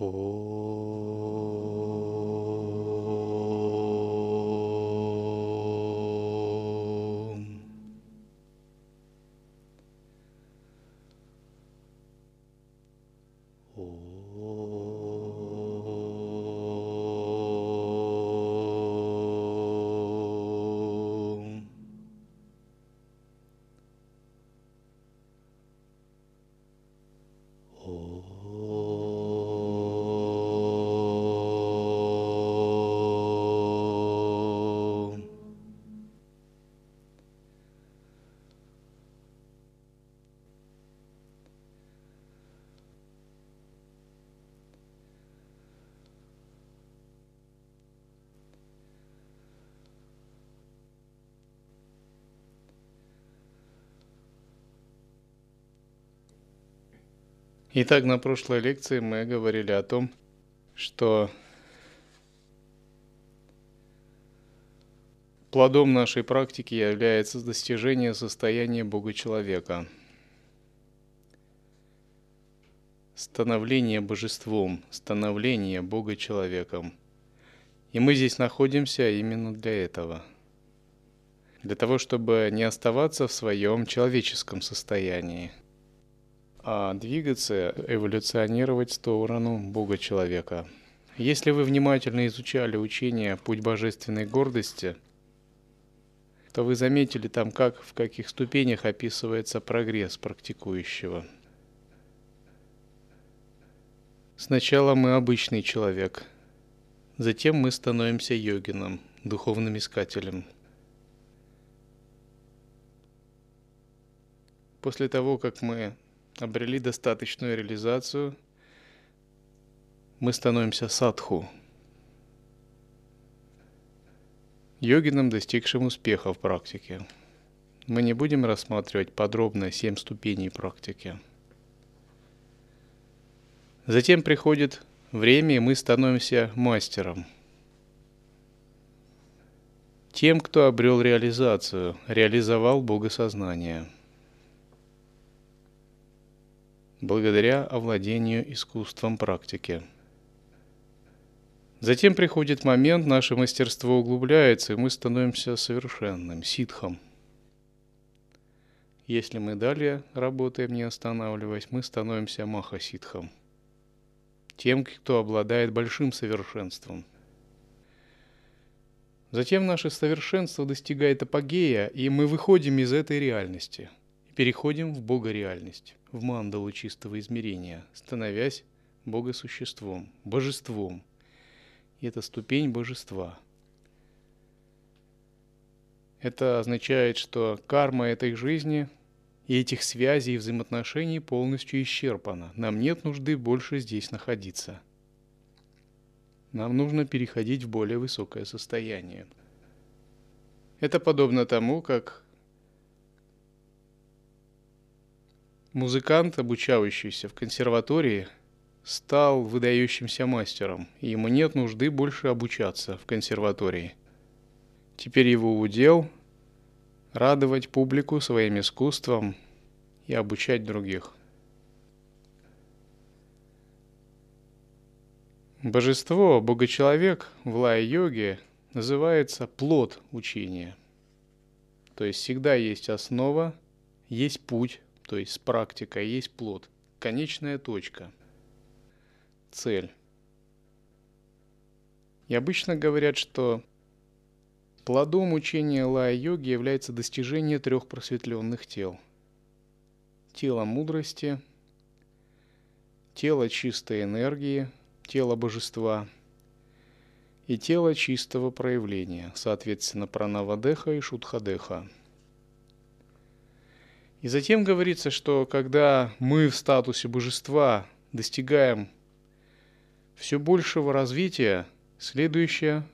Oh. Итак, на прошлой лекции мы говорили о том, что плодом нашей практики является достижение состояния Бога-человека, становление божеством, становление Бога-человеком. И мы здесь находимся именно для этого. Для того, чтобы не оставаться в своем человеческом состоянии – двигаться, эволюционировать в сторону Бога-человека. Если вы внимательно изучали учение «Путь божественной гордости», то вы заметили там, как в каких ступенях описывается прогресс практикующего. Сначала мы обычный человек, затем мы становимся йогином, духовным искателем. После того, как мы обрели достаточную реализацию, мы становимся садху, йогином, достигшим успеха в практике. Мы не будем рассматривать подробно семь ступеней практики. Затем приходит время, и мы становимся мастером. Тем, кто обрел реализацию, реализовал богосознание – благодаря овладению искусством практики. Затем приходит момент, наше мастерство углубляется, и мы становимся совершенным, ситхом. Если мы далее работаем, не останавливаясь, мы становимся махаситхом, тем, кто обладает большим совершенством. Затем наше совершенство достигает апогея, и мы выходим из этой реальности переходим в богореальность в мандалу чистого измерения, становясь богосуществом, божеством. И это ступень божества. Это означает, что карма этой жизни и этих связей и взаимоотношений полностью исчерпана. Нам нет нужды больше здесь находиться. Нам нужно переходить в более высокое состояние. Это подобно тому, как Музыкант, обучающийся в консерватории, стал выдающимся мастером, и ему нет нужды больше обучаться в консерватории. Теперь его удел – радовать публику своим искусством и обучать других. Божество, богочеловек в лая-йоге называется плод учения. То есть всегда есть основа, есть путь, то есть практика есть плод, конечная точка, цель. И обычно говорят, что плодом учения лая-йоги является достижение трех просветленных тел. Тело мудрости, тело чистой энергии, тело божества и тело чистого проявления, соответственно, пранавадеха и шутхадеха – и затем говорится, что когда мы в статусе божества достигаем все большего развития, следующая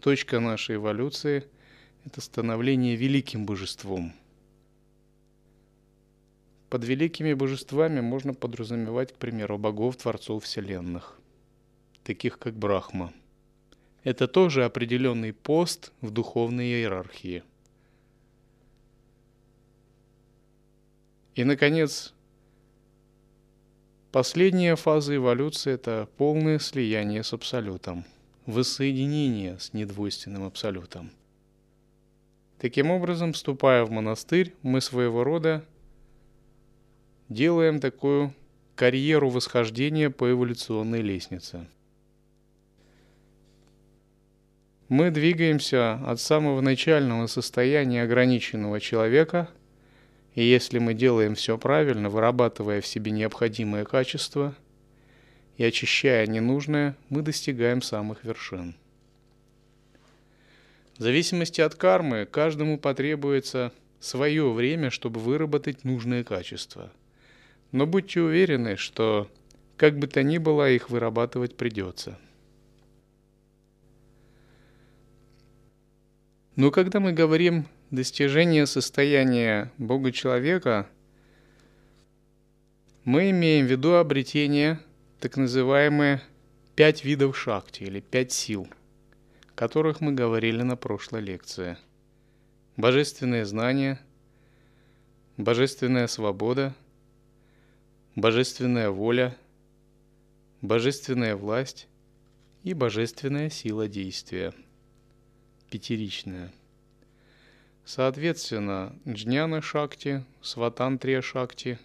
точка нашей эволюции – это становление великим божеством. Под великими божествами можно подразумевать, к примеру, богов, творцов вселенных, таких как Брахма. Это тоже определенный пост в духовной иерархии – И, наконец, Последняя фаза эволюции – это полное слияние с Абсолютом, воссоединение с недвойственным Абсолютом. Таким образом, вступая в монастырь, мы своего рода делаем такую карьеру восхождения по эволюционной лестнице. Мы двигаемся от самого начального состояния ограниченного человека, и если мы делаем все правильно, вырабатывая в себе необходимые качества и очищая ненужное, мы достигаем самых вершин. В зависимости от кармы каждому потребуется свое время, чтобы выработать нужные качества. Но будьте уверены, что как бы то ни было, их вырабатывать придется – Но когда мы говорим достижение состояния Бога-человека, мы имеем в виду обретение так называемые пять видов шакти или пять сил, о которых мы говорили на прошлой лекции. Божественное знание, божественная свобода, божественная воля, божественная власть и божественная сила действия – пятеричная. Соответственно, Джняна Шакти, Сватантрия Шакти,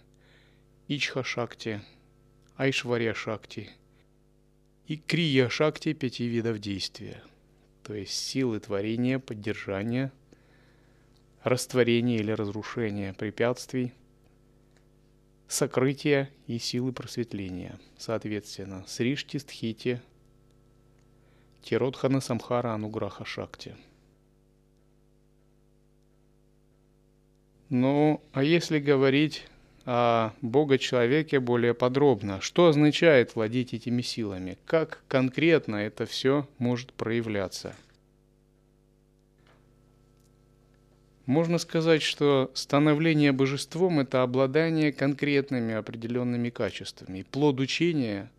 Ичха Шакти, Айшвария Шакти и Крия Шакти пяти видов действия, то есть силы творения, поддержания, растворения или разрушения препятствий, сокрытия и силы просветления. Соответственно, Сришти, Стхити, Тиродхана Самхара Ануграха Шакти. Ну, а если говорить о Бога-человеке более подробно, что означает владеть этими силами? Как конкретно это все может проявляться? Можно сказать, что становление божеством – это обладание конкретными определенными качествами. И плод учения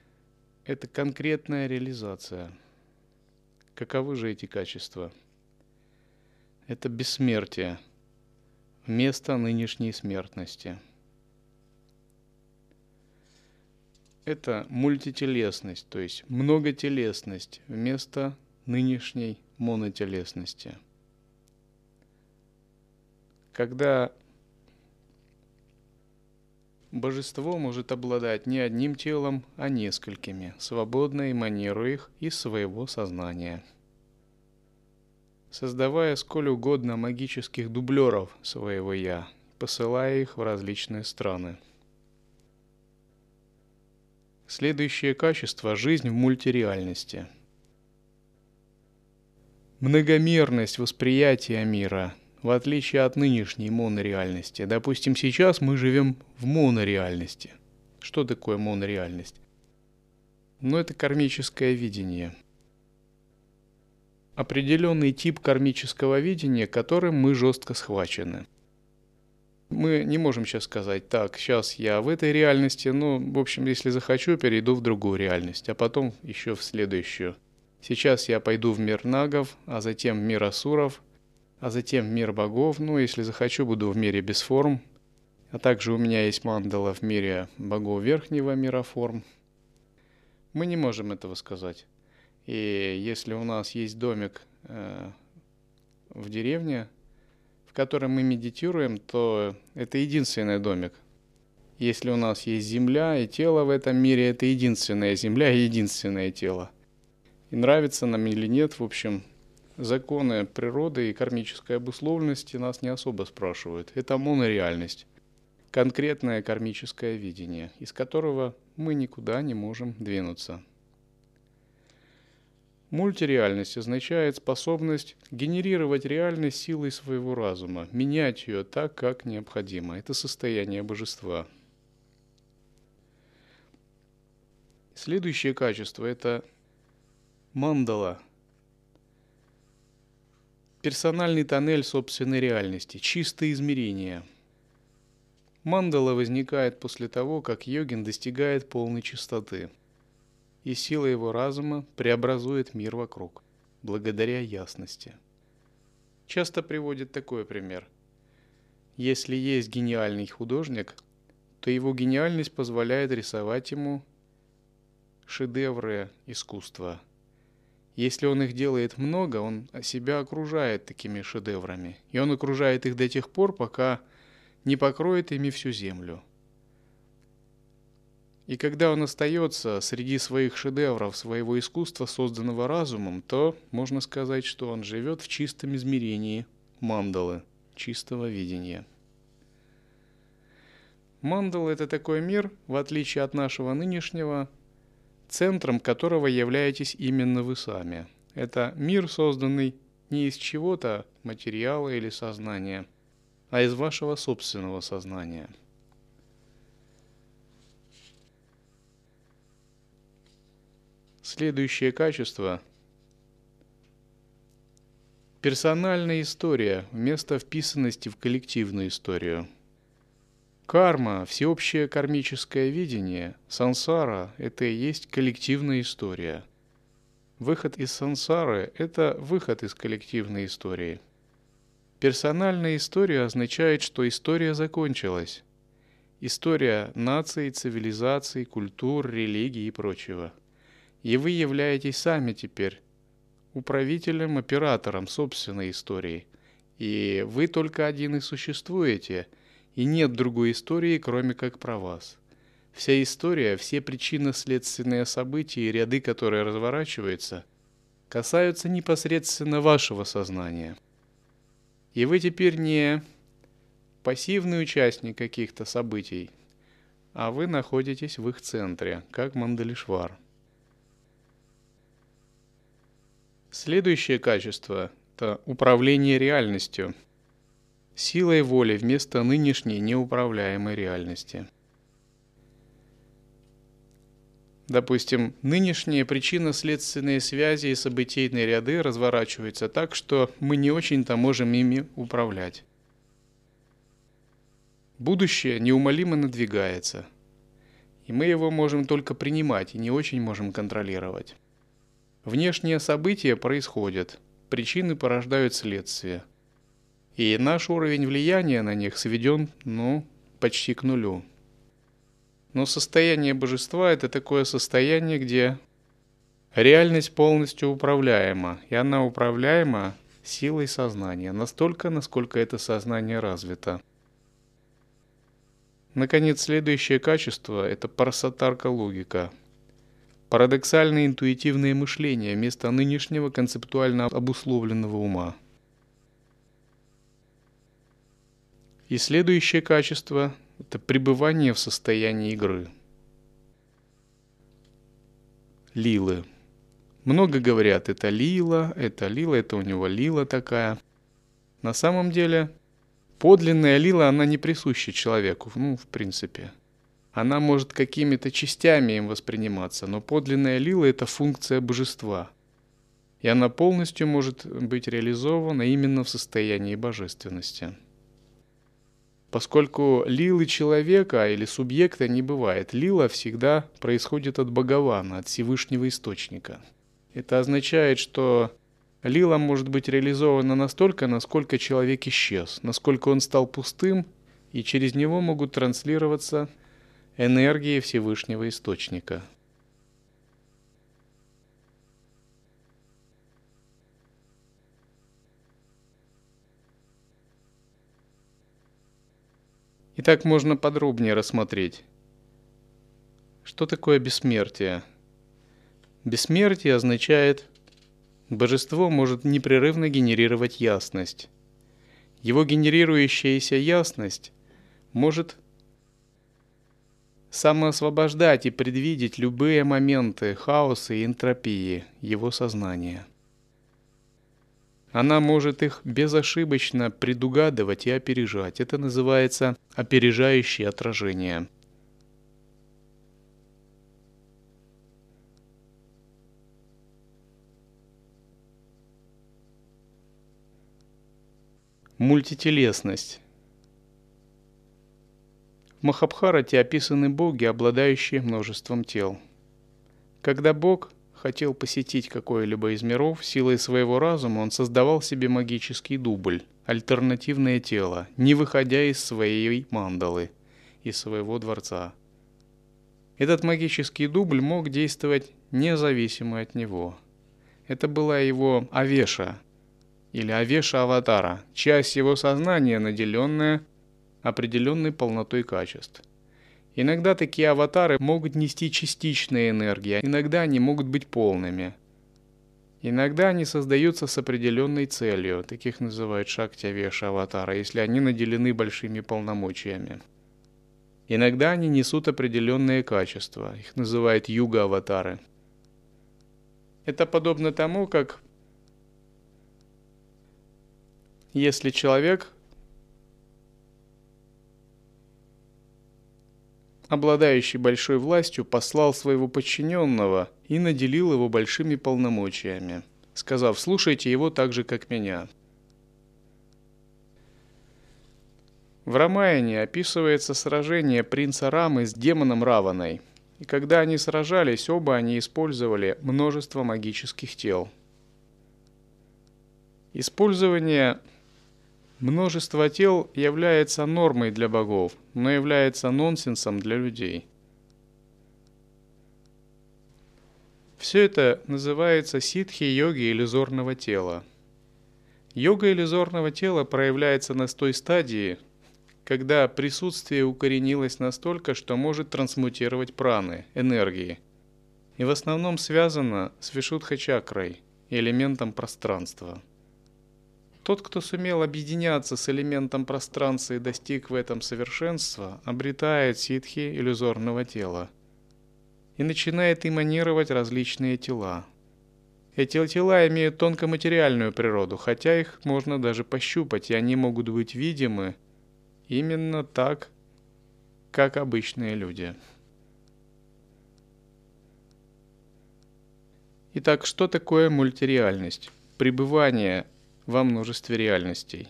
– это конкретная реализация. Каковы же эти качества? Это бессмертие вместо нынешней смертности. Это мультителесность, то есть многотелесность вместо нынешней монотелесности. Когда Божество может обладать не одним телом, а несколькими, свободно эманируя их из своего сознания. Создавая сколь угодно магических дублеров своего «я», посылая их в различные страны. Следующее качество – жизнь в мультиреальности. Многомерность восприятия мира – в отличие от нынешней монореальности. Допустим, сейчас мы живем в монореальности. Что такое монореальность? Ну, это кармическое видение. Определенный тип кармического видения, которым мы жестко схвачены. Мы не можем сейчас сказать, так, сейчас я в этой реальности, ну, в общем, если захочу, перейду в другую реальность, а потом еще в следующую. Сейчас я пойду в мир нагов, а затем в мир асуров – а затем мир богов, ну, если захочу, буду в мире без форм, а также у меня есть мандала в мире богов верхнего мира форм. Мы не можем этого сказать. И если у нас есть домик э, в деревне, в котором мы медитируем, то это единственный домик. Если у нас есть земля и тело в этом мире, это единственная земля и единственное тело. И нравится нам или нет, в общем, законы природы и кармической обусловленности нас не особо спрашивают. Это монореальность, конкретное кармическое видение, из которого мы никуда не можем двинуться. Мультиреальность означает способность генерировать реальность силой своего разума, менять ее так, как необходимо. Это состояние божества. Следующее качество – это мандала – Персональный тоннель собственной реальности, чистое измерение. Мандала возникает после того, как йогин достигает полной чистоты, и сила его разума преобразует мир вокруг, благодаря ясности. Часто приводит такой пример. Если есть гениальный художник, то его гениальность позволяет рисовать ему шедевры искусства. Если он их делает много, он себя окружает такими шедеврами. И он окружает их до тех пор, пока не покроет ими всю землю. И когда он остается среди своих шедевров, своего искусства, созданного разумом, то можно сказать, что он живет в чистом измерении мандалы, чистого видения. Мандал – это такой мир, в отличие от нашего нынешнего, центром которого являетесь именно вы сами. Это мир, созданный не из чего-то материала или сознания, а из вашего собственного сознания – Следующее качество – персональная история вместо вписанности в коллективную историю. Карма, всеобщее кармическое видение, сансара – это и есть коллективная история. Выход из сансары – это выход из коллективной истории. Персональная история означает, что история закончилась. История наций, цивилизаций, культур, религий и прочего – и вы являетесь сами теперь управителем, оператором собственной истории. И вы только один и существуете, и нет другой истории, кроме как про вас. Вся история, все причинно-следственные события и ряды, которые разворачиваются, касаются непосредственно вашего сознания. И вы теперь не пассивный участник каких-то событий, а вы находитесь в их центре, как Мандалишвар – Следующее качество – это управление реальностью. Силой воли вместо нынешней неуправляемой реальности. Допустим, нынешние причинно-следственные связи и событийные ряды разворачиваются так, что мы не очень-то можем ими управлять. Будущее неумолимо надвигается, и мы его можем только принимать и не очень можем контролировать. Внешние события происходят, причины порождают следствие. И наш уровень влияния на них сведен, ну, почти к нулю. Но состояние божества – это такое состояние, где реальность полностью управляема, и она управляема силой сознания, настолько, насколько это сознание развито. Наконец, следующее качество – это парасатарка логика – Парадоксальное интуитивное мышление вместо нынешнего концептуально обусловленного ума. И следующее качество – это пребывание в состоянии игры. Лилы. Много говорят, это лила, это лила, это у него лила такая. На самом деле, подлинная лила, она не присуща человеку, ну, в принципе – она может какими-то частями им восприниматься, но подлинная лила – это функция божества. И она полностью может быть реализована именно в состоянии божественности. Поскольку лилы человека или субъекта не бывает, лила всегда происходит от Бхагавана, от Всевышнего Источника. Это означает, что лила может быть реализована настолько, насколько человек исчез, насколько он стал пустым, и через него могут транслироваться энергии Всевышнего Источника. Итак, можно подробнее рассмотреть, что такое бессмертие. Бессмертие означает, божество может непрерывно генерировать ясность. Его генерирующаяся ясность может самоосвобождать и предвидеть любые моменты хаоса и энтропии его сознания. Она может их безошибочно предугадывать и опережать. Это называется опережающее отражение. Мультителесность Махабхарате описаны боги, обладающие множеством тел. Когда бог хотел посетить какое-либо из миров, силой своего разума он создавал себе магический дубль, альтернативное тело, не выходя из своей мандалы. из своего дворца. Этот магический дубль мог действовать независимо от него. Это была его Авеша, или Авеша Аватара, часть его сознания, наделенная определенной полнотой качеств. Иногда такие аватары могут нести частичные энергии, а иногда они могут быть полными. Иногда они создаются с определенной целью, таких называют шакти Авеша Аватара, если они наделены большими полномочиями. Иногда они несут определенные качества, их называют юга-аватары. Это подобно тому, как если человек, обладающий большой властью, послал своего подчиненного и наделил его большими полномочиями, сказав «слушайте его так же, как меня». В Рамаяне описывается сражение принца Рамы с демоном Раваной. И когда они сражались, оба они использовали множество магических тел. Использование множества тел является нормой для богов, но является нонсенсом для людей. Все это называется ситхи-йоги иллюзорного тела. Йога иллюзорного тела проявляется на той стадии, когда присутствие укоренилось настолько, что может трансмутировать праны, энергии, и в основном связано с вишудха-чакрой, элементом пространства. Тот, кто сумел объединяться с элементом пространства и достиг в этом совершенства, обретает ситхи иллюзорного тела и начинает эманировать различные тела. Эти тела имеют тонкоматериальную природу, хотя их можно даже пощупать, и они могут быть видимы именно так, как обычные люди. Итак, что такое мультиреальность? Пребывание во множестве реальностей.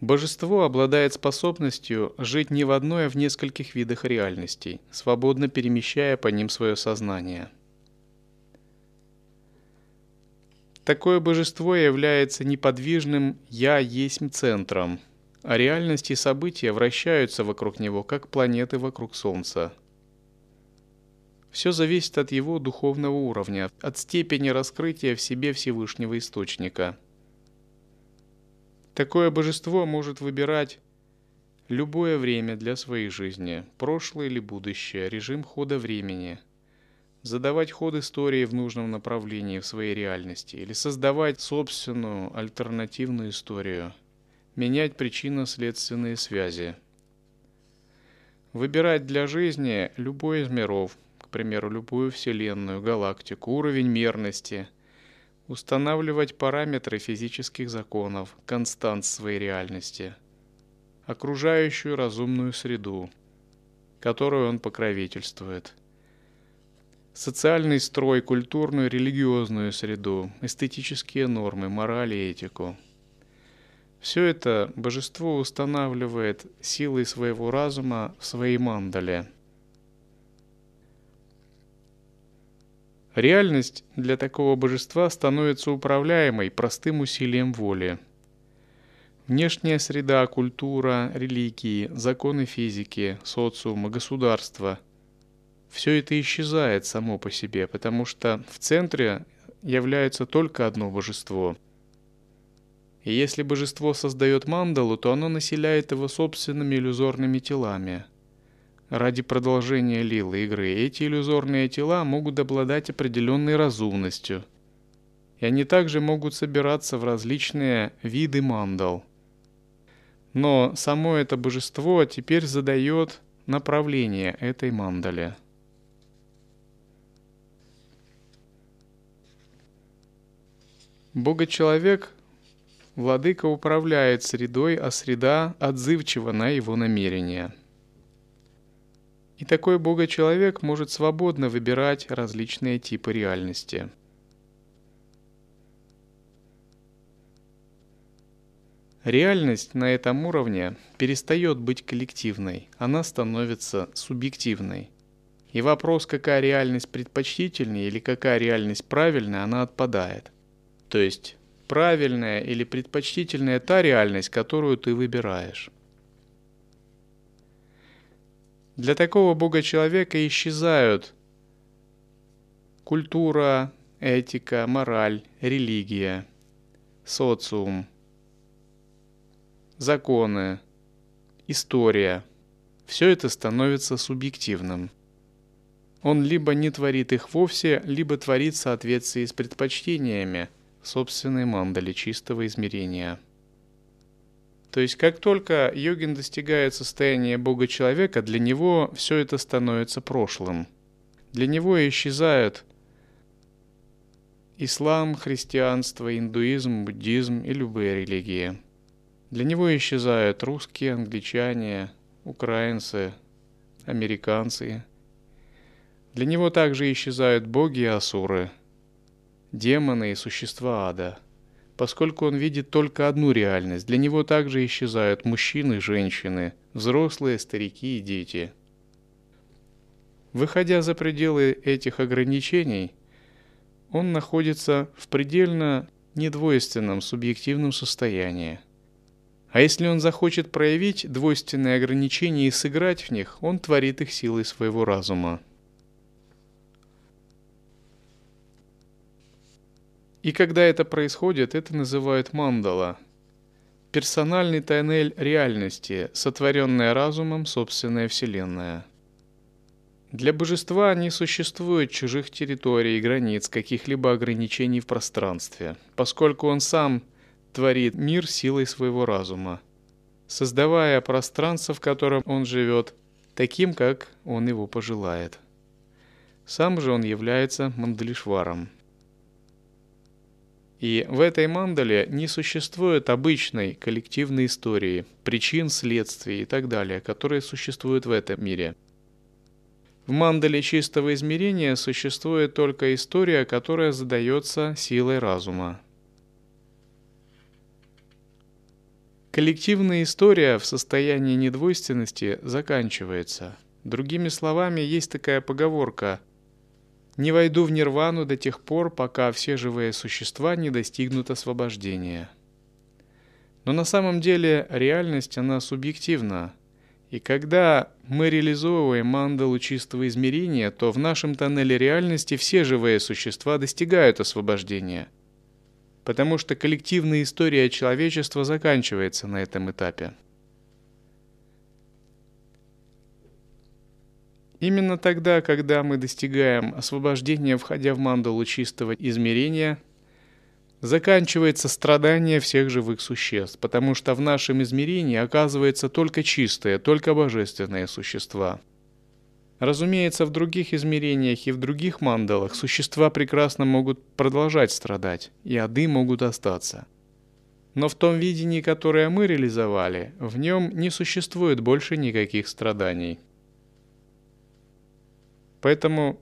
Божество обладает способностью жить не в одной, а в нескольких видах реальностей, свободно перемещая по ним свое сознание. Такое божество является неподвижным «я есть центром», а реальности и события вращаются вокруг него, как планеты вокруг Солнца. Все зависит от его духовного уровня, от степени раскрытия в себе Всевышнего Источника. Такое божество может выбирать любое время для своей жизни, прошлое или будущее, режим хода времени – задавать ход истории в нужном направлении в своей реальности или создавать собственную альтернативную историю, менять причинно-следственные связи. Выбирать для жизни любой из миров, к примеру, любую Вселенную, галактику, уровень мерности, устанавливать параметры физических законов, констант своей реальности, окружающую разумную среду, которую он покровительствует – социальный строй, культурную, религиозную среду, эстетические нормы, мораль и этику. Все это божество устанавливает силой своего разума в своей мандале. Реальность для такого божества становится управляемой простым усилием воли. Внешняя среда, культура, религии, законы физики, социума, государства – все это исчезает само по себе, потому что в центре является только одно божество. И если божество создает мандалу, то оно населяет его собственными иллюзорными телами. Ради продолжения лилы игры эти иллюзорные тела могут обладать определенной разумностью. И они также могут собираться в различные виды мандал. Но само это божество теперь задает направление этой мандале. Бога-человек, владыка управляет средой, а среда отзывчива на его намерения. И такой Бога-человек может свободно выбирать различные типы реальности. Реальность на этом уровне перестает быть коллективной, она становится субъективной. И вопрос, какая реальность предпочтительнее или какая реальность правильная, она отпадает. То есть правильная или предпочтительная та реальность, которую ты выбираешь. Для такого Бога-человека исчезают культура, этика, мораль, религия, социум, законы, история. Все это становится субъективным. Он либо не творит их вовсе, либо творит в соответствии с предпочтениями собственной мандали чистого измерения. То есть как только йогин достигает состояния Бога-человека, для него все это становится прошлым. Для него исчезают ислам, христианство, индуизм, буддизм и любые религии. Для него исчезают русские, англичане, украинцы, американцы – для него также исчезают боги и асуры, демоны и существа ада. Поскольку он видит только одну реальность, для него также исчезают мужчины женщины, взрослые, старики и дети. Выходя за пределы этих ограничений, он находится в предельно недвойственном субъективном состоянии. А если он захочет проявить двойственные ограничения и сыграть в них, он творит их силой своего разума. И когда это происходит, это называют мандала. Персональный тоннель реальности, сотворенная разумом собственная вселенная. Для божества не существует чужих территорий, границ, каких-либо ограничений в пространстве, поскольку он сам творит мир силой своего разума, создавая пространство, в котором он живет, таким, как он его пожелает. Сам же он является Мандалишваром – и в этой мандале не существует обычной коллективной истории, причин, следствий и так далее, которые существуют в этом мире. В мандале чистого измерения существует только история, которая задается силой разума. Коллективная история в состоянии недвойственности заканчивается. Другими словами, есть такая поговорка – не войду в нирвану до тех пор, пока все живые существа не достигнут освобождения. Но на самом деле реальность, она субъективна. И когда мы реализовываем мандалу чистого измерения, то в нашем тоннеле реальности все живые существа достигают освобождения. Потому что коллективная история человечества заканчивается на этом этапе. Именно тогда, когда мы достигаем освобождения, входя в мандалу чистого измерения, заканчивается страдание всех живых существ, потому что в нашем измерении оказывается только чистые, только божественные существа. Разумеется, в других измерениях и в других мандалах существа прекрасно могут продолжать страдать, и ады могут остаться. Но в том видении, которое мы реализовали, в нем не существует больше никаких страданий. Поэтому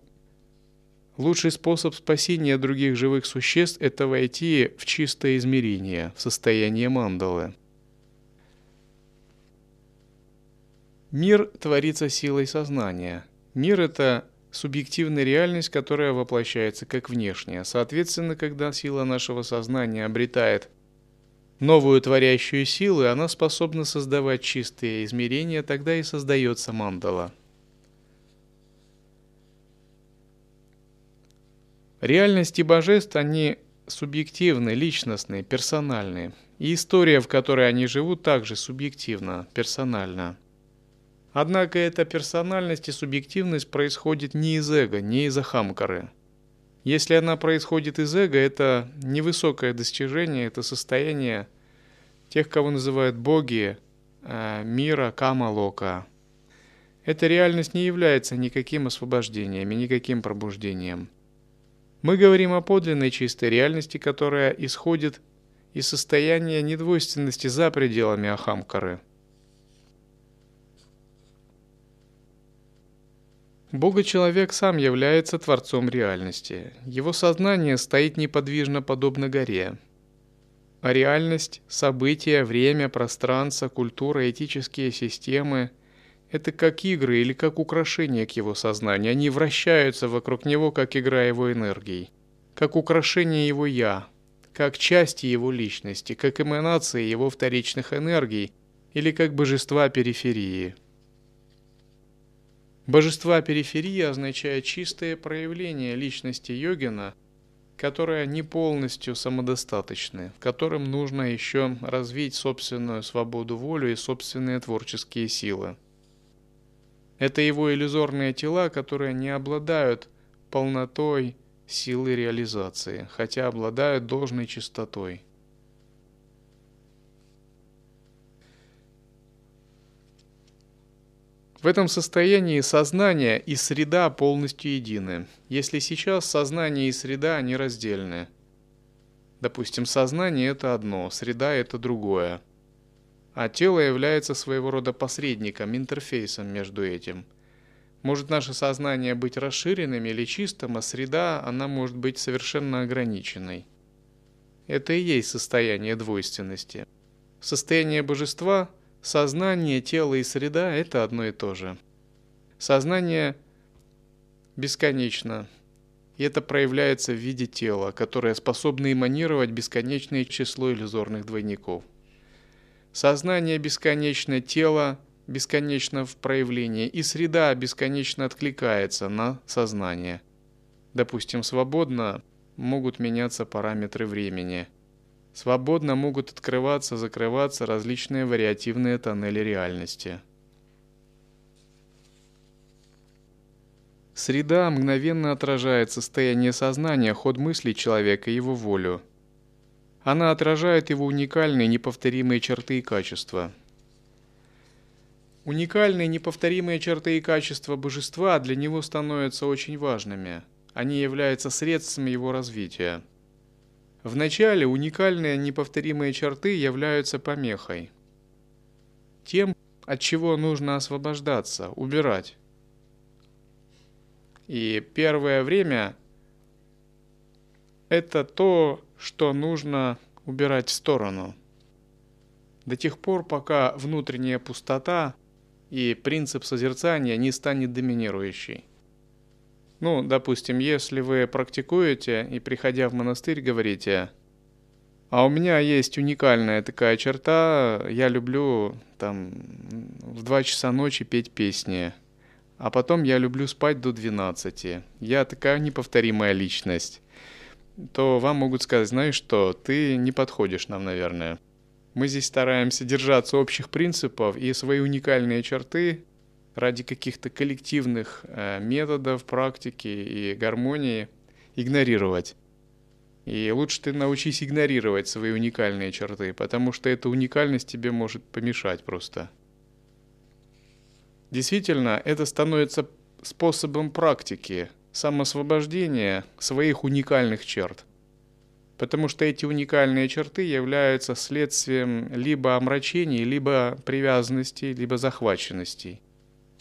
лучший способ спасения других живых существ – это войти в чистое измерение, в состояние мандалы. Мир творится силой сознания. Мир – это субъективная реальность, которая воплощается как внешняя. Соответственно, когда сила нашего сознания обретает новую творящую силу, она способна создавать чистые измерения, тогда и создается мандала – Реальности божеств, они субъективны, личностные, персональные. И история, в которой они живут, также субъективна, персональна. Однако эта персональность и субъективность происходит не из эго, не из ахамкары. Если она происходит из эго, это невысокое достижение, это состояние тех, кого называют боги э, мира Кама-Лока. Эта реальность не является никаким освобождением и никаким пробуждением. Мы говорим о подлинной чистой реальности, которая исходит из состояния недвойственности за пределами Ахамкары. Бога-человек сам является творцом реальности. Его сознание стоит неподвижно подобно горе. А реальность, события, время, пространство, культура, этические системы – это как игры или как украшение к его сознанию. Они вращаются вокруг него, как игра его энергией. Как украшение его «я», как части его личности, как эманации его вторичных энергий или как божества периферии. Божества периферии означает чистое проявление личности йогина, которое не полностью самодостаточны, в котором нужно еще развить собственную свободу волю и собственные творческие силы. Это его иллюзорные тела, которые не обладают полнотой силы реализации, хотя обладают должной чистотой. В этом состоянии сознание и среда полностью едины. Если сейчас сознание и среда нераздельны. Допустим, сознание – это одно, среда – это другое. А тело является своего рода посредником, интерфейсом между этим. Может наше сознание быть расширенным или чистым, а среда, она может быть совершенно ограниченной. Это и есть состояние двойственности. Состояние божества – Сознание, тело и среда – это одно и то же. Сознание бесконечно, и это проявляется в виде тела, которое способно эманировать бесконечное число иллюзорных двойников. Сознание бесконечно, тело бесконечно в проявлении, и среда бесконечно откликается на сознание. Допустим, свободно могут меняться параметры времени – Свободно могут открываться, закрываться различные вариативные тоннели реальности. Среда мгновенно отражает состояние сознания, ход мыслей человека и его волю. Она отражает его уникальные неповторимые черты и качества. Уникальные неповторимые черты и качества божества для него становятся очень важными. Они являются средствами его развития – Вначале уникальные неповторимые черты являются помехой. Тем, от чего нужно освобождаться, убирать. И первое время это то, что нужно убирать в сторону. До тех пор, пока внутренняя пустота и принцип созерцания не станет доминирующей. Ну, допустим, если вы практикуете и приходя в монастырь говорите, а у меня есть уникальная такая черта, я люблю там в 2 часа ночи петь песни, а потом я люблю спать до 12. Я такая неповторимая личность. То вам могут сказать, знаешь что, ты не подходишь нам, наверное. Мы здесь стараемся держаться общих принципов и свои уникальные черты ради каких-то коллективных э, методов, практики и гармонии игнорировать. И лучше ты научись игнорировать свои уникальные черты, потому что эта уникальность тебе может помешать просто. Действительно, это становится способом практики, самосвобождения своих уникальных черт. Потому что эти уникальные черты являются следствием либо омрачений, либо привязанностей, либо захваченностей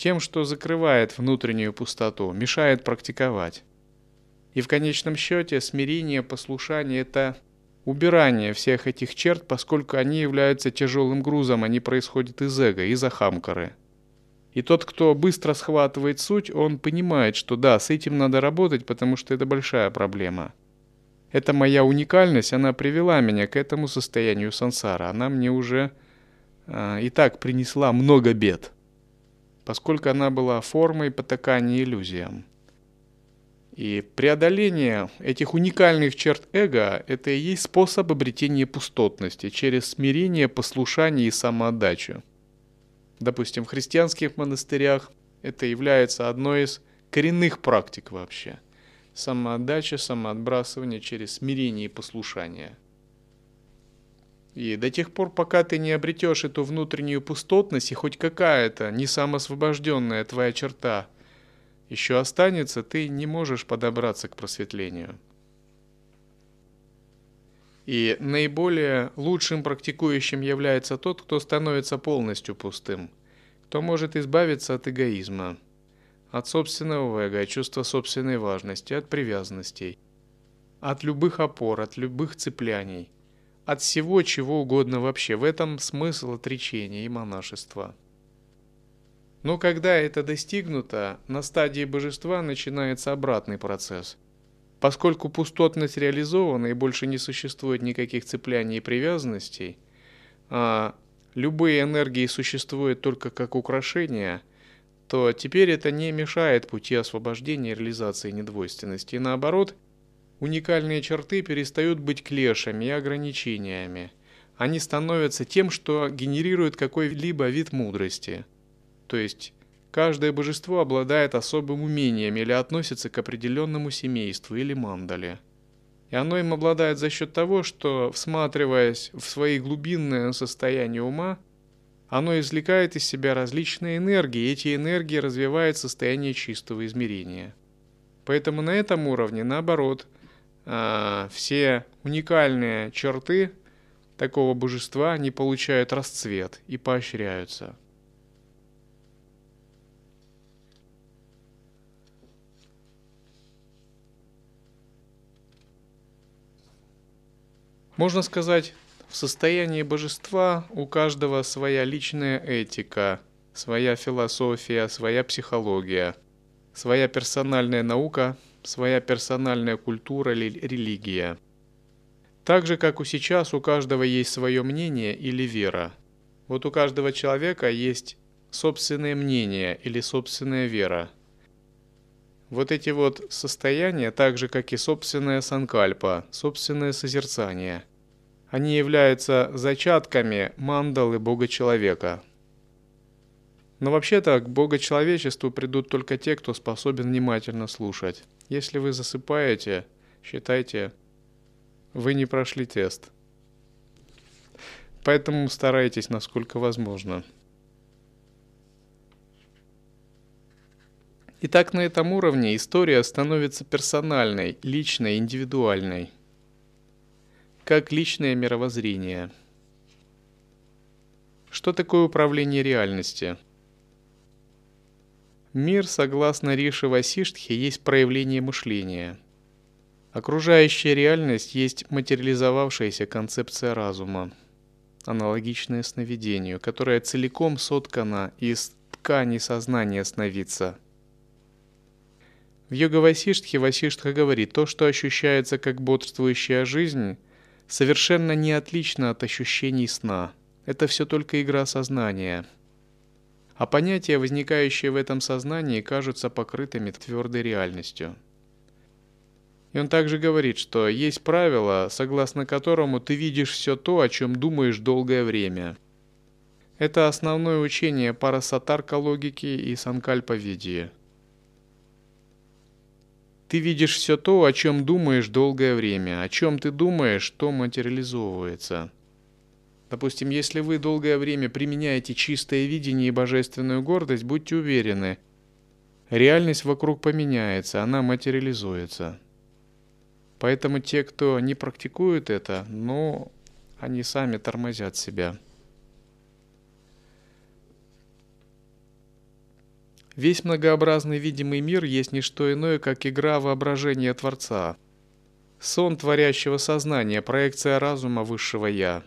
тем, что закрывает внутреннюю пустоту, мешает практиковать. И в конечном счете смирение, послушание – это убирание всех этих черт, поскольку они являются тяжелым грузом, они происходят из эго, из ахамкары. И тот, кто быстро схватывает суть, он понимает, что да, с этим надо работать, потому что это большая проблема. Это моя уникальность, она привела меня к этому состоянию сансара. Она мне уже э, и так принесла много бед поскольку она была формой потакания иллюзиям. И преодоление этих уникальных черт эго – это и есть способ обретения пустотности через смирение, послушание и самоотдачу. Допустим, в христианских монастырях это является одной из коренных практик вообще. Самоотдача, самоотбрасывание через смирение и послушание – и до тех пор, пока ты не обретешь эту внутреннюю пустотность и хоть какая-то не самосвобожденная твоя черта еще останется, ты не можешь подобраться к просветлению. И наиболее лучшим практикующим является тот, кто становится полностью пустым, кто может избавиться от эгоизма, от собственного эго, чувства собственной важности, от привязанностей, от любых опор, от любых цепляний – от всего чего угодно вообще. В этом смысл отречения и монашества. Но когда это достигнуто, на стадии божества начинается обратный процесс. Поскольку пустотность реализована и больше не существует никаких цепляний и привязанностей, а любые энергии существуют только как украшения, то теперь это не мешает пути освобождения и реализации недвойственности. И наоборот, уникальные черты перестают быть клешами и ограничениями. Они становятся тем, что генерирует какой-либо вид мудрости. То есть каждое божество обладает особым умением или относится к определенному семейству или мандале. И оно им обладает за счет того, что, всматриваясь в свои глубинное состояние ума, оно извлекает из себя различные энергии, и эти энергии развивают состояние чистого измерения. Поэтому на этом уровне, наоборот, а, все уникальные черты такого божества, они получают расцвет и поощряются. Можно сказать, в состоянии божества у каждого своя личная этика, своя философия, своя психология, своя персональная наука, своя персональная культура или религия. Так же, как у сейчас, у каждого есть свое мнение или вера. Вот у каждого человека есть собственное мнение или собственная вера. Вот эти вот состояния, так же, как и собственная санкальпа, собственное созерцание – они являются зачатками мандалы Бога-человека. Но вообще-то к Бога-человечеству придут только те, кто способен внимательно слушать. Если вы засыпаете, считайте, вы не прошли тест. Поэтому старайтесь, насколько возможно. Итак, на этом уровне история становится персональной, личной, индивидуальной – как личное мировоззрение. Что такое управление реальности? Мир, согласно Риши Васиштхи, есть проявление мышления. Окружающая реальность есть материализовавшаяся концепция разума, аналогичная сновидению, которая целиком соткана из ткани сознания сновидца. В йога Васиштхе Васиштха говорит, то, что ощущается как бодрствующая жизнь – совершенно не отлично от ощущений сна. Это все только игра сознания. А понятия, возникающие в этом сознании, кажутся покрытыми твердой реальностью. И он также говорит, что есть правило, согласно которому ты видишь все то, о чем думаешь долгое время. Это основное учение парасатарка логики и санкальпа-видии – ты видишь все то, о чем думаешь долгое время. О чем ты думаешь, то материализовывается. Допустим, если вы долгое время применяете чистое видение и божественную гордость, будьте уверены, реальность вокруг поменяется, она материализуется. Поэтому те, кто не практикует это, ну, они сами тормозят себя. Весь многообразный видимый мир есть не что иное, как игра воображения Творца. Сон творящего сознания, проекция разума высшего Я.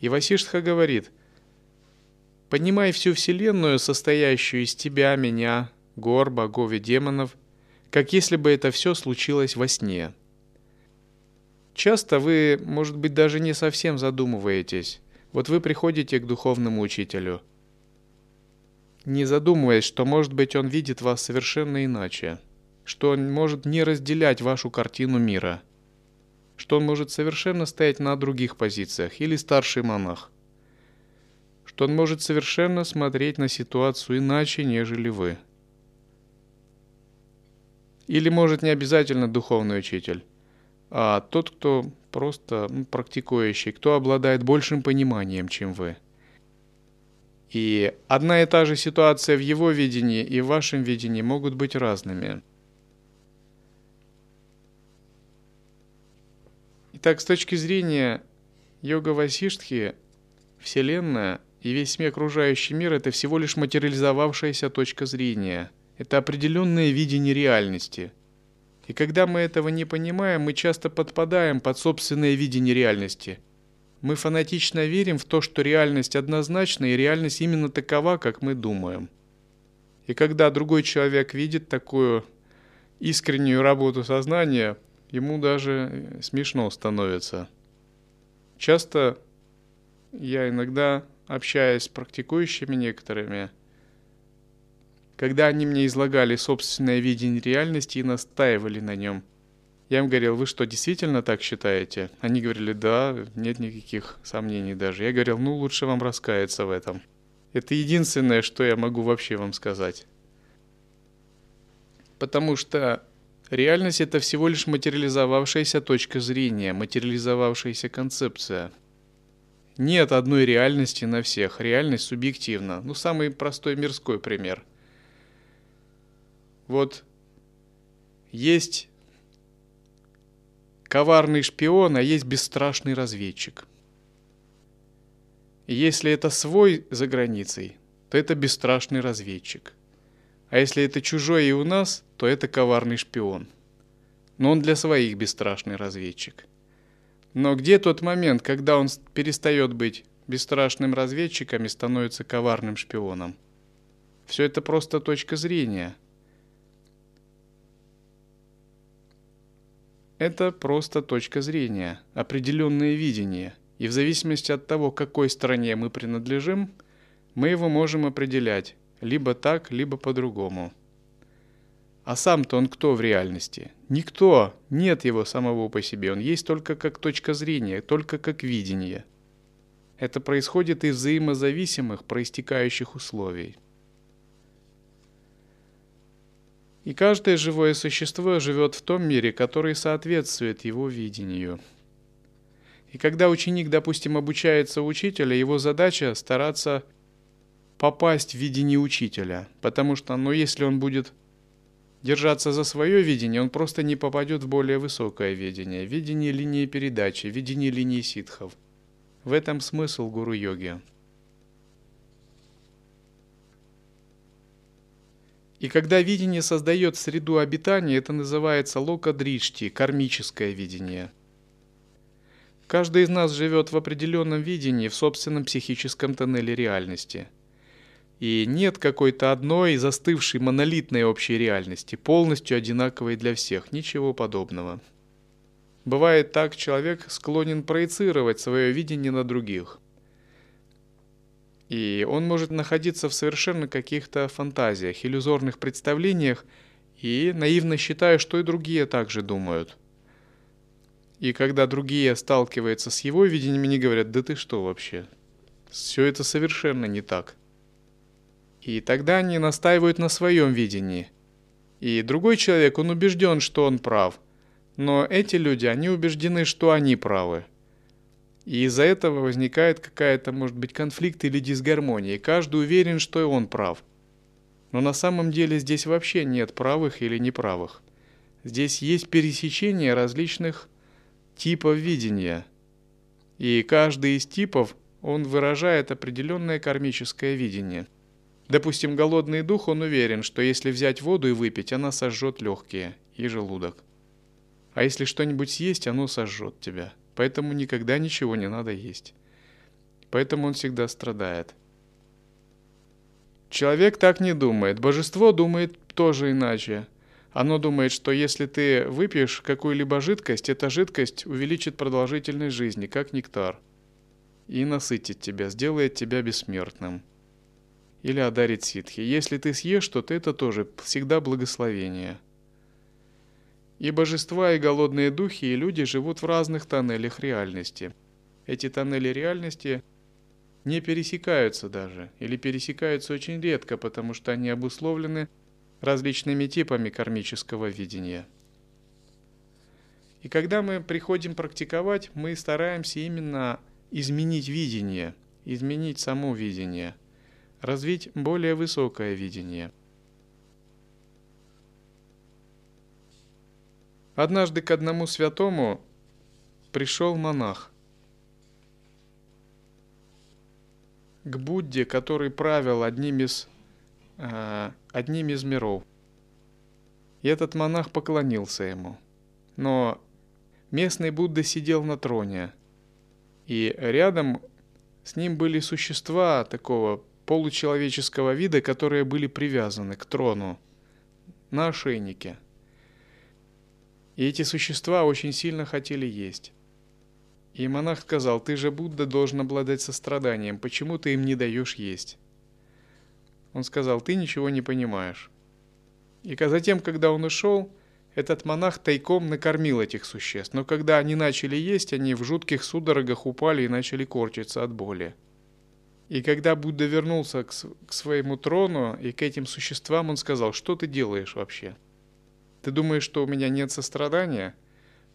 И Васиштха говорит, «Понимай всю Вселенную, состоящую из тебя, меня, гор, богов и демонов, как если бы это все случилось во сне». Часто вы, может быть, даже не совсем задумываетесь. Вот вы приходите к духовному учителю – не задумываясь, что, может быть, он видит вас совершенно иначе, что он может не разделять вашу картину мира, что он может совершенно стоять на других позициях или старший монах, что он может совершенно смотреть на ситуацию иначе, нежели вы. Или может не обязательно духовный учитель, а тот, кто просто ну, практикующий, кто обладает большим пониманием, чем вы – и одна и та же ситуация в его видении и в вашем видении могут быть разными. Итак, с точки зрения йога Васиштхи, Вселенная и весь мир окружающий мир – это всего лишь материализовавшаяся точка зрения. Это определенное видение реальности. И когда мы этого не понимаем, мы часто подпадаем под собственное видение реальности – мы фанатично верим в то, что реальность однозначна, и реальность именно такова, как мы думаем. И когда другой человек видит такую искреннюю работу сознания, ему даже смешно становится. Часто я иногда, общаясь с практикующими некоторыми, когда они мне излагали собственное видение реальности и настаивали на нем. Я им говорил, вы что, действительно так считаете? Они говорили, да, нет никаких сомнений даже. Я говорил, ну лучше вам раскаяться в этом. Это единственное, что я могу вообще вам сказать. Потому что реальность это всего лишь материализовавшаяся точка зрения, материализовавшаяся концепция. Нет одной реальности на всех. Реальность субъективна. Ну, самый простой мирской пример. Вот есть коварный шпион, а есть бесстрашный разведчик. Если это свой за границей, то это бесстрашный разведчик. А если это чужой и у нас, то это коварный шпион. Но он для своих бесстрашный разведчик. Но где тот момент, когда он перестает быть бесстрашным разведчиком и становится коварным шпионом? Все это просто точка зрения. Это просто точка зрения, определенное видение. И в зависимости от того, какой стране мы принадлежим, мы его можем определять либо так, либо по-другому. А сам-то он кто в реальности? Никто, нет его самого по себе, он есть только как точка зрения, только как видение. Это происходит из взаимозависимых, проистекающих условий. И каждое живое существо живет в том мире, который соответствует его видению. И когда ученик, допустим, обучается у учителя, его задача стараться попасть в видение учителя, потому что, ну, если он будет держаться за свое видение, он просто не попадет в более высокое видение, видение линии передачи, видение линии ситхов. В этом смысл гуру-йоги. И когда видение создает среду обитания, это называется лока-дришти, кармическое видение. Каждый из нас живет в определенном видении, в собственном психическом тоннеле реальности – и нет какой-то одной застывшей монолитной общей реальности, полностью одинаковой для всех, ничего подобного. Бывает так, человек склонен проецировать свое видение на других. И он может находиться в совершенно каких-то фантазиях, иллюзорных представлениях, и наивно считая, что и другие также думают. И когда другие сталкиваются с его видением, они говорят, да ты что вообще? Все это совершенно не так. И тогда они настаивают на своем видении. И другой человек, он убежден, что он прав. Но эти люди, они убеждены, что они правы. И из-за этого возникает какая-то, может быть, конфликт или дисгармония. И каждый уверен, что и он прав. Но на самом деле здесь вообще нет правых или неправых. Здесь есть пересечение различных типов видения. И каждый из типов, он выражает определенное кармическое видение – Допустим, голодный дух, он уверен, что если взять воду и выпить, она сожжет легкие и желудок. А если что-нибудь съесть, оно сожжет тебя. Поэтому никогда ничего не надо есть. Поэтому он всегда страдает. Человек так не думает. Божество думает тоже иначе. Оно думает, что если ты выпьешь какую-либо жидкость, эта жидкость увеличит продолжительность жизни, как нектар. И насытит тебя, сделает тебя бессмертным или одарит ситхи. Если ты съешь, то это тоже всегда благословение. И божества, и голодные духи, и люди живут в разных тоннелях реальности. Эти тоннели реальности не пересекаются даже, или пересекаются очень редко, потому что они обусловлены различными типами кармического видения. И когда мы приходим практиковать, мы стараемся именно изменить видение, изменить само видение – развить более высокое видение. Однажды к одному святому пришел монах. К Будде, который правил одним из, э, одним из миров. И этот монах поклонился ему. Но местный Будда сидел на троне, и рядом с ним были существа такого получеловеческого вида, которые были привязаны к трону на ошейнике. И эти существа очень сильно хотели есть. И монах сказал, ты же Будда должен обладать состраданием, почему ты им не даешь есть? Он сказал, ты ничего не понимаешь. И затем, когда он ушел, этот монах тайком накормил этих существ. Но когда они начали есть, они в жутких судорогах упали и начали корчиться от боли. И когда Будда вернулся к, к своему трону и к этим существам, он сказал, что ты делаешь вообще? Ты думаешь, что у меня нет сострадания?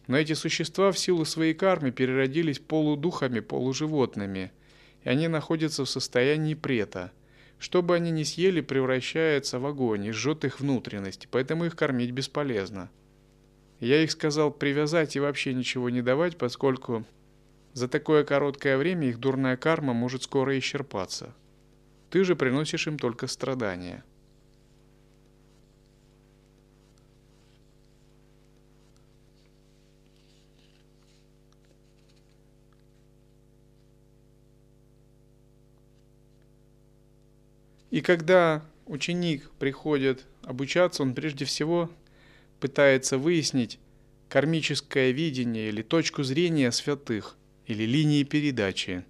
Но эти существа в силу своей кармы переродились полудухами, полуживотными, и они находятся в состоянии прета – что бы они ни съели, превращается в огонь и жжет их внутренности, поэтому их кормить бесполезно. Я их сказал привязать и вообще ничего не давать, поскольку за такое короткое время их дурная карма может скоро исчерпаться. Ты же приносишь им только страдания. И когда ученик приходит обучаться, он прежде всего пытается выяснить кармическое видение или точку зрения святых, или линии передачи,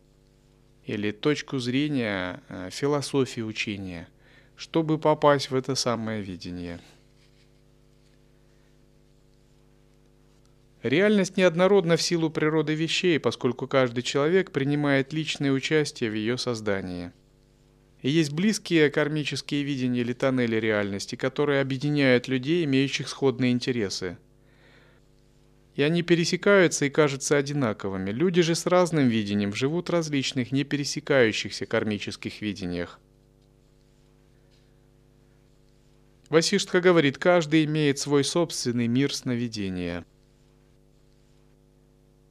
или точку зрения э, философии учения, чтобы попасть в это самое видение. Реальность неоднородна в силу природы вещей, поскольку каждый человек принимает личное участие в ее создании – и есть близкие кармические видения или тоннели реальности, которые объединяют людей, имеющих сходные интересы. И они пересекаются и кажутся одинаковыми. Люди же с разным видением живут в различных, не пересекающихся кармических видениях. Васиштха говорит, каждый имеет свой собственный мир сновидения –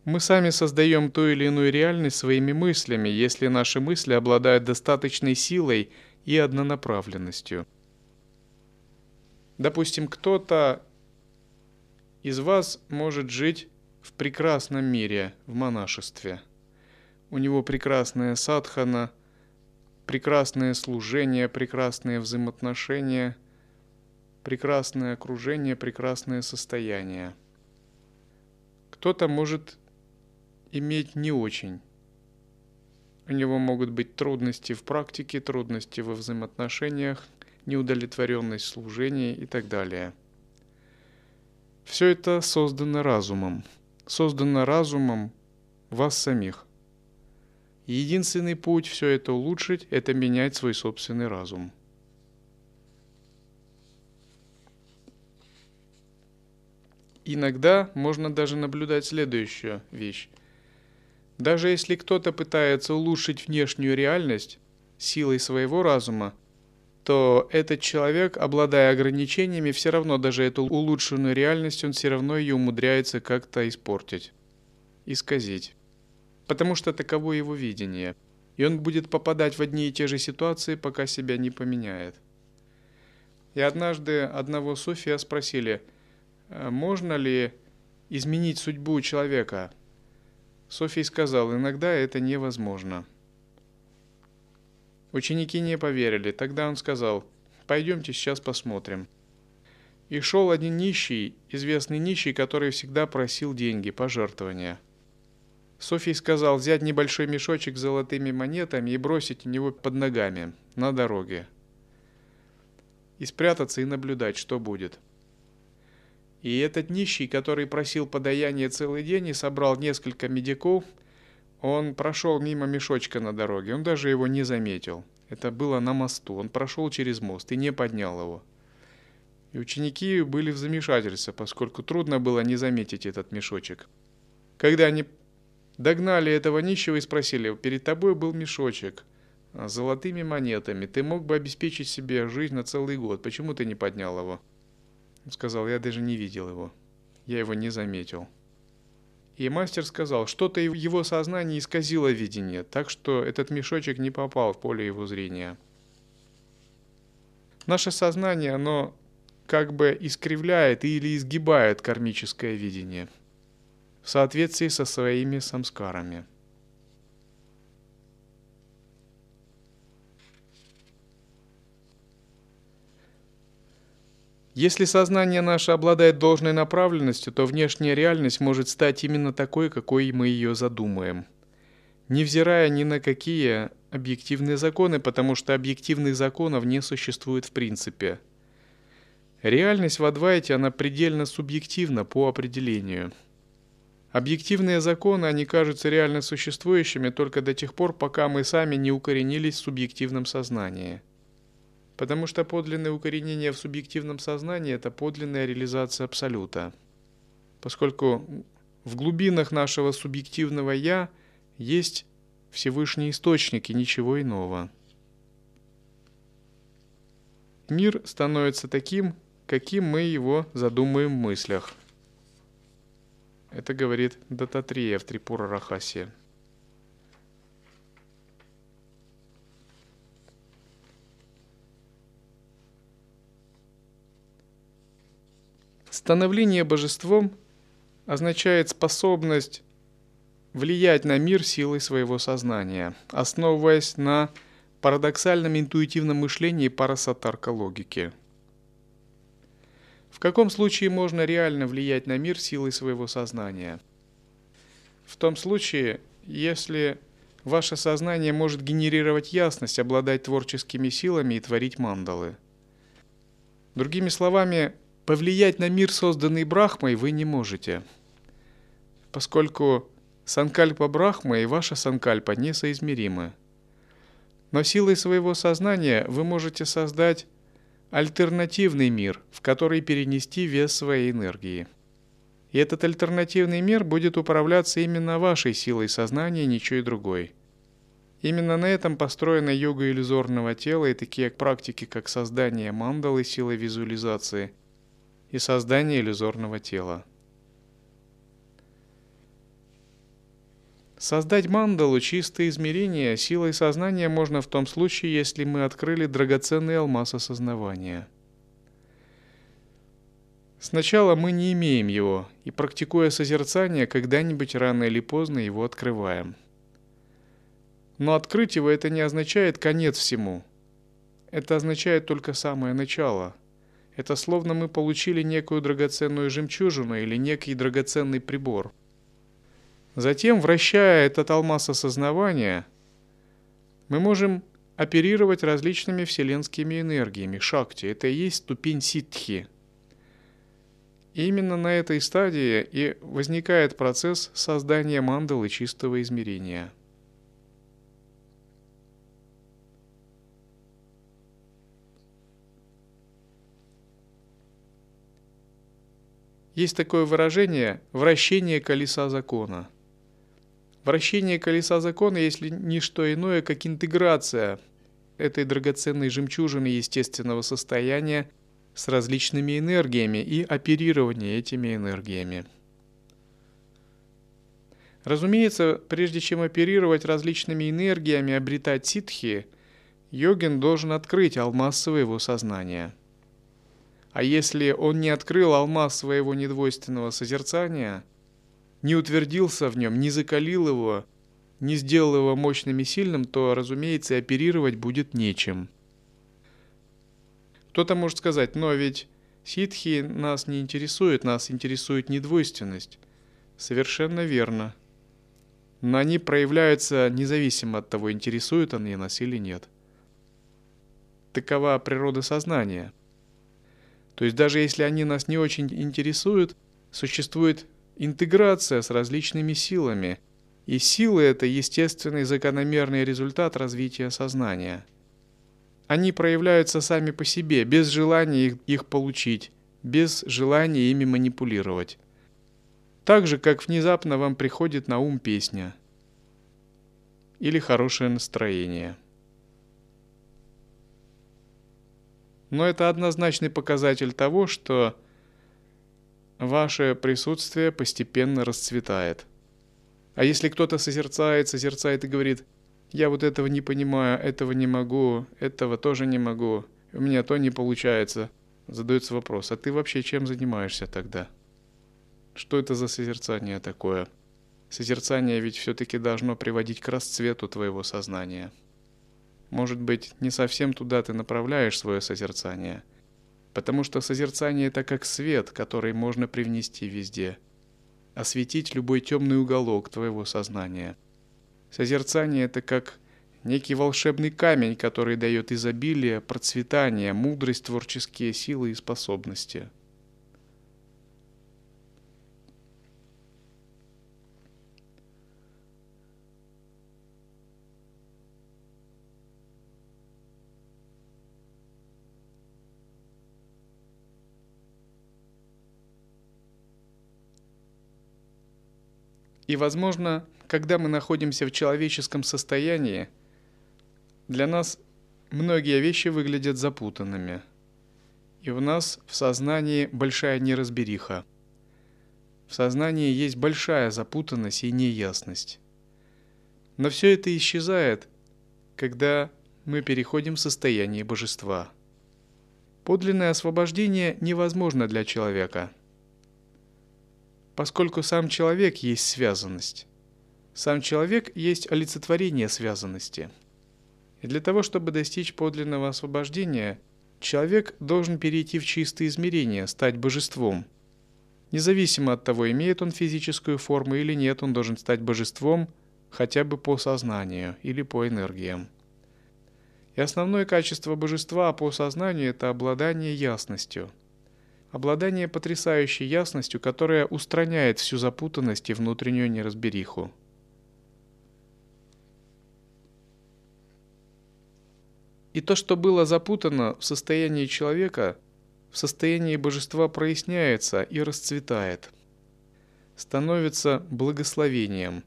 мы сами создаем ту или иную реальность своими мыслями, если наши мысли обладают достаточной силой и однонаправленностью. Допустим, кто-то из вас может жить в прекрасном мире, в монашестве. У него прекрасная садхана, прекрасное служение, прекрасные взаимоотношения, прекрасное окружение, прекрасное состояние. Кто-то может иметь не очень. У него могут быть трудности в практике, трудности во взаимоотношениях, неудовлетворенность в служении и так далее. Все это создано разумом. Создано разумом вас самих. Единственный путь все это улучшить – это менять свой собственный разум. Иногда можно даже наблюдать следующую вещь. Даже если кто-то пытается улучшить внешнюю реальность силой своего разума, то этот человек, обладая ограничениями, все равно даже эту улучшенную реальность, он все равно ее умудряется как-то испортить, исказить. Потому что таково его видение. И он будет попадать в одни и те же ситуации, пока себя не поменяет. И однажды одного суфия спросили, «Э, можно ли изменить судьбу человека – Софий сказал, иногда это невозможно. Ученики не поверили. Тогда он сказал, пойдемте сейчас посмотрим. И шел один нищий, известный нищий, который всегда просил деньги, пожертвования. Софий сказал взять небольшой мешочек с золотыми монетами и бросить в него под ногами, на дороге. И спрятаться и наблюдать, что будет. И этот нищий, который просил подаяние целый день и собрал несколько медиков, он прошел мимо мешочка на дороге, он даже его не заметил. Это было на мосту, он прошел через мост и не поднял его. И ученики были в замешательстве, поскольку трудно было не заметить этот мешочек. Когда они догнали этого нищего и спросили, перед тобой был мешочек с золотыми монетами, ты мог бы обеспечить себе жизнь на целый год, почему ты не поднял его? Он сказал, я даже не видел его. Я его не заметил. И мастер сказал, что-то в его сознании исказило видение, так что этот мешочек не попал в поле его зрения. Наше сознание, оно как бы искривляет или изгибает кармическое видение в соответствии со своими самскарами. Если сознание наше обладает должной направленностью, то внешняя реальность может стать именно такой, какой мы ее задумаем. Невзирая ни на какие объективные законы, потому что объективных законов не существует в принципе. Реальность в Адвайте, она предельно субъективна по определению. Объективные законы, они кажутся реально существующими только до тех пор, пока мы сами не укоренились в субъективном сознании. Потому что подлинное укоренение в субъективном сознании – это подлинная реализация Абсолюта. Поскольку в глубинах нашего субъективного «я» есть Всевышний Источник и ничего иного. Мир становится таким, каким мы его задумаем в мыслях. Это говорит Дататрия в Трипура Рахасе. Становление божеством означает способность влиять на мир силой своего сознания, основываясь на парадоксальном интуитивном мышлении парасатарка логики. В каком случае можно реально влиять на мир силой своего сознания? В том случае, если ваше сознание может генерировать ясность, обладать творческими силами и творить мандалы. Другими словами, повлиять на мир, созданный Брахмой, вы не можете, поскольку Санкальпа Брахма и ваша санкальпа несоизмеримы. Но силой своего сознания вы можете создать альтернативный мир, в который перенести вес своей энергии. И этот альтернативный мир будет управляться именно вашей силой сознания, ничего и другой. Именно на этом построена йога иллюзорного тела и такие практики, как создание мандалы силой визуализации и создание иллюзорного тела. Создать мандалу чистое измерение силой сознания можно в том случае, если мы открыли драгоценный алмаз осознавания. Сначала мы не имеем его, и практикуя созерцание, когда-нибудь рано или поздно его открываем. Но открыть его это не означает конец всему. Это означает только самое начало. Это словно мы получили некую драгоценную жемчужину или некий драгоценный прибор – Затем, вращая этот алмаз осознавания, мы можем оперировать различными вселенскими энергиями. Шакти – это и есть ступень ситхи. И именно на этой стадии и возникает процесс создания мандалы чистого измерения. Есть такое выражение «вращение колеса закона». Вращение колеса закона, если не что иное, как интеграция этой драгоценной жемчужины естественного состояния с различными энергиями и оперирование этими энергиями. Разумеется, прежде чем оперировать различными энергиями, обретать ситхи, йогин должен открыть алмаз своего сознания. А если он не открыл алмаз своего недвойственного созерцания – не утвердился в нем, не закалил его, не сделал его мощным и сильным, то, разумеется, оперировать будет нечем. Кто-то может сказать, но ведь ситхи нас не интересует, нас интересует недвойственность. Совершенно верно. Но они проявляются независимо от того, интересуют они нас или нет. Такова природа сознания. То есть даже если они нас не очень интересуют, существует интеграция с различными силами, и силы – это естественный закономерный результат развития сознания. Они проявляются сами по себе, без желания их, их получить, без желания ими манипулировать. Так же, как внезапно вам приходит на ум песня или хорошее настроение. Но это однозначный показатель того, что ваше присутствие постепенно расцветает. А если кто-то созерцает, созерцает и говорит, я вот этого не понимаю, этого не могу, этого тоже не могу, у меня то не получается, задается вопрос, а ты вообще чем занимаешься тогда? Что это за созерцание такое? Созерцание ведь все-таки должно приводить к расцвету твоего сознания. Может быть, не совсем туда ты направляешь свое созерцание – Потому что созерцание это как свет, который можно привнести везде. Осветить любой темный уголок твоего сознания. Созерцание это как некий волшебный камень, который дает изобилие, процветание, мудрость, творческие силы и способности – И, возможно, когда мы находимся в человеческом состоянии, для нас многие вещи выглядят запутанными. И у нас в сознании большая неразбериха. В сознании есть большая запутанность и неясность. Но все это исчезает, когда мы переходим в состояние божества. Подлинное освобождение невозможно для человека – поскольку сам человек есть связанность. Сам человек есть олицетворение связанности. И для того, чтобы достичь подлинного освобождения, человек должен перейти в чистые измерения, стать божеством. Независимо от того, имеет он физическую форму или нет, он должен стать божеством хотя бы по сознанию или по энергиям. И основное качество божества по сознанию – это обладание ясностью – Обладание потрясающей ясностью, которая устраняет всю запутанность и внутреннюю неразбериху. И то, что было запутано в состоянии человека, в состоянии божества проясняется и расцветает, становится благословением.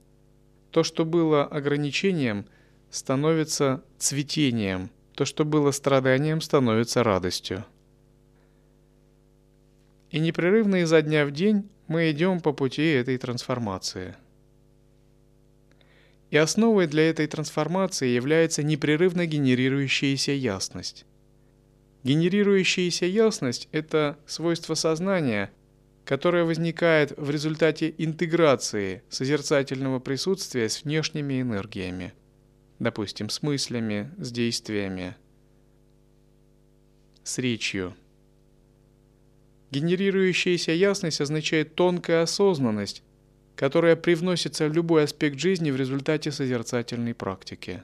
То, что было ограничением, становится цветением. То, что было страданием, становится радостью. И непрерывно изо дня в день мы идем по пути этой трансформации. И основой для этой трансформации является непрерывно генерирующаяся ясность. Генерирующаяся ясность – это свойство сознания, которое возникает в результате интеграции созерцательного присутствия с внешними энергиями, допустим, с мыслями, с действиями, с речью – Генерирующаяся ясность означает тонкая осознанность, которая привносится в любой аспект жизни в результате созерцательной практики.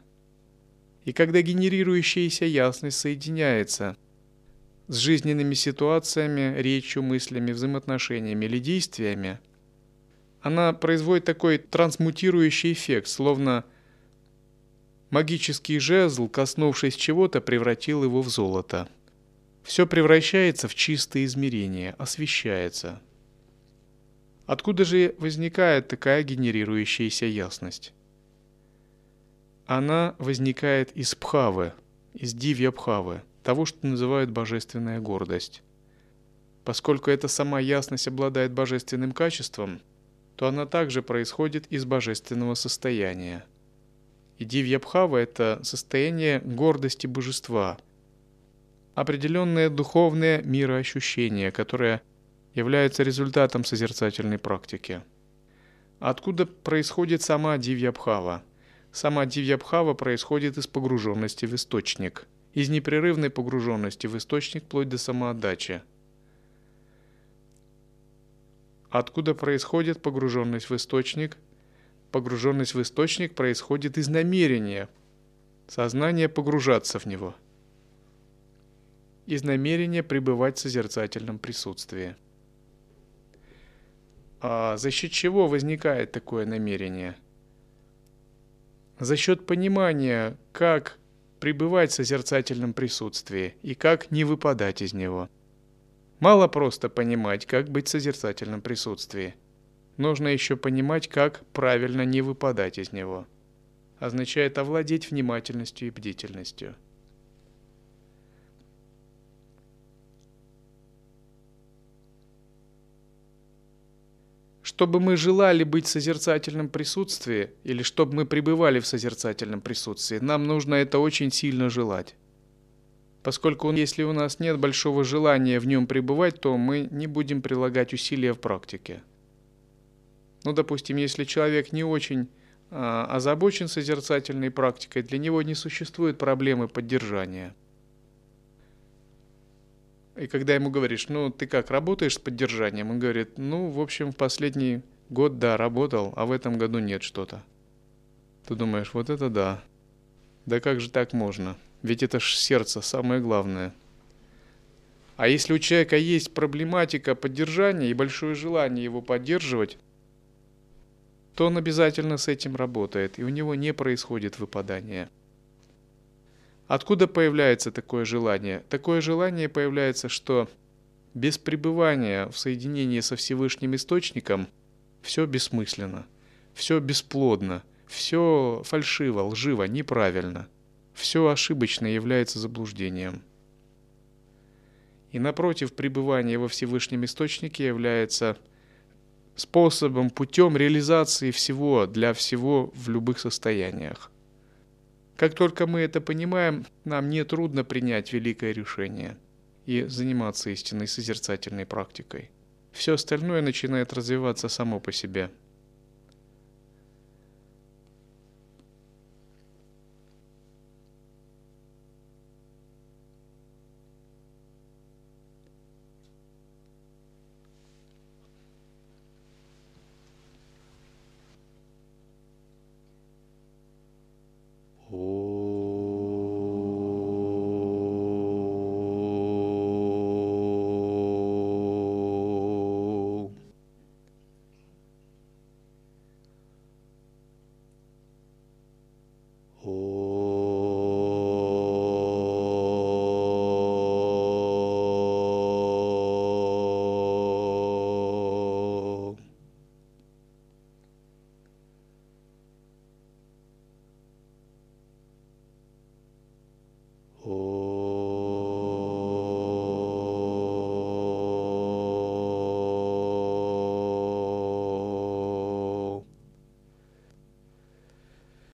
И когда генерирующаяся ясность соединяется с жизненными ситуациями, речью, мыслями, взаимоотношениями или действиями, она производит такой трансмутирующий эффект, словно магический жезл, коснувшись чего-то, превратил его в золото. Все превращается в чистое измерение, освещается. Откуда же возникает такая генерирующаяся ясность? Она возникает из пхавы, из дивья пхавы, того, что называют божественная гордость. Поскольку эта сама ясность обладает божественным качеством, то она также происходит из божественного состояния. И дивья пхава – это состояние гордости божества – определенное духовное мироощущение, которое является результатом созерцательной практики. Откуда происходит сама дивьябхава? Сама дивьябхава происходит из погруженности в источник, из непрерывной погруженности в источник вплоть до самоотдачи. Откуда происходит погруженность в источник? Погруженность в источник происходит из намерения, сознания погружаться в него – из намерения пребывать в созерцательном присутствии. А за счет чего возникает такое намерение? За счет понимания, как пребывать в созерцательном присутствии и как не выпадать из него. Мало просто понимать, как быть в созерцательном присутствии. Нужно еще понимать, как правильно не выпадать из него. Означает овладеть внимательностью и бдительностью. Чтобы мы желали быть в созерцательном присутствии, или чтобы мы пребывали в созерцательном присутствии, нам нужно это очень сильно желать. Поскольку если у нас нет большого желания в нем пребывать, то мы не будем прилагать усилия в практике. Ну, допустим, если человек не очень а, озабочен созерцательной практикой, для него не существует проблемы поддержания – и когда ему говоришь, ну ты как, работаешь с поддержанием? Он говорит, ну, в общем, в последний год, да, работал, а в этом году нет что-то. Ты думаешь, вот это да. Да как же так можно? Ведь это ж сердце самое главное. А если у человека есть проблематика поддержания и большое желание его поддерживать, то он обязательно с этим работает, и у него не происходит выпадания. Откуда появляется такое желание? Такое желание появляется, что без пребывания в соединении со Всевышним Источником все бессмысленно, все бесплодно, все фальшиво, лживо, неправильно, все ошибочно является заблуждением. И напротив, пребывание во Всевышнем Источнике является способом, путем реализации всего для всего в любых состояниях. Как только мы это понимаем, нам не трудно принять великое решение и заниматься истинной созерцательной практикой. Все остальное начинает развиваться само по себе –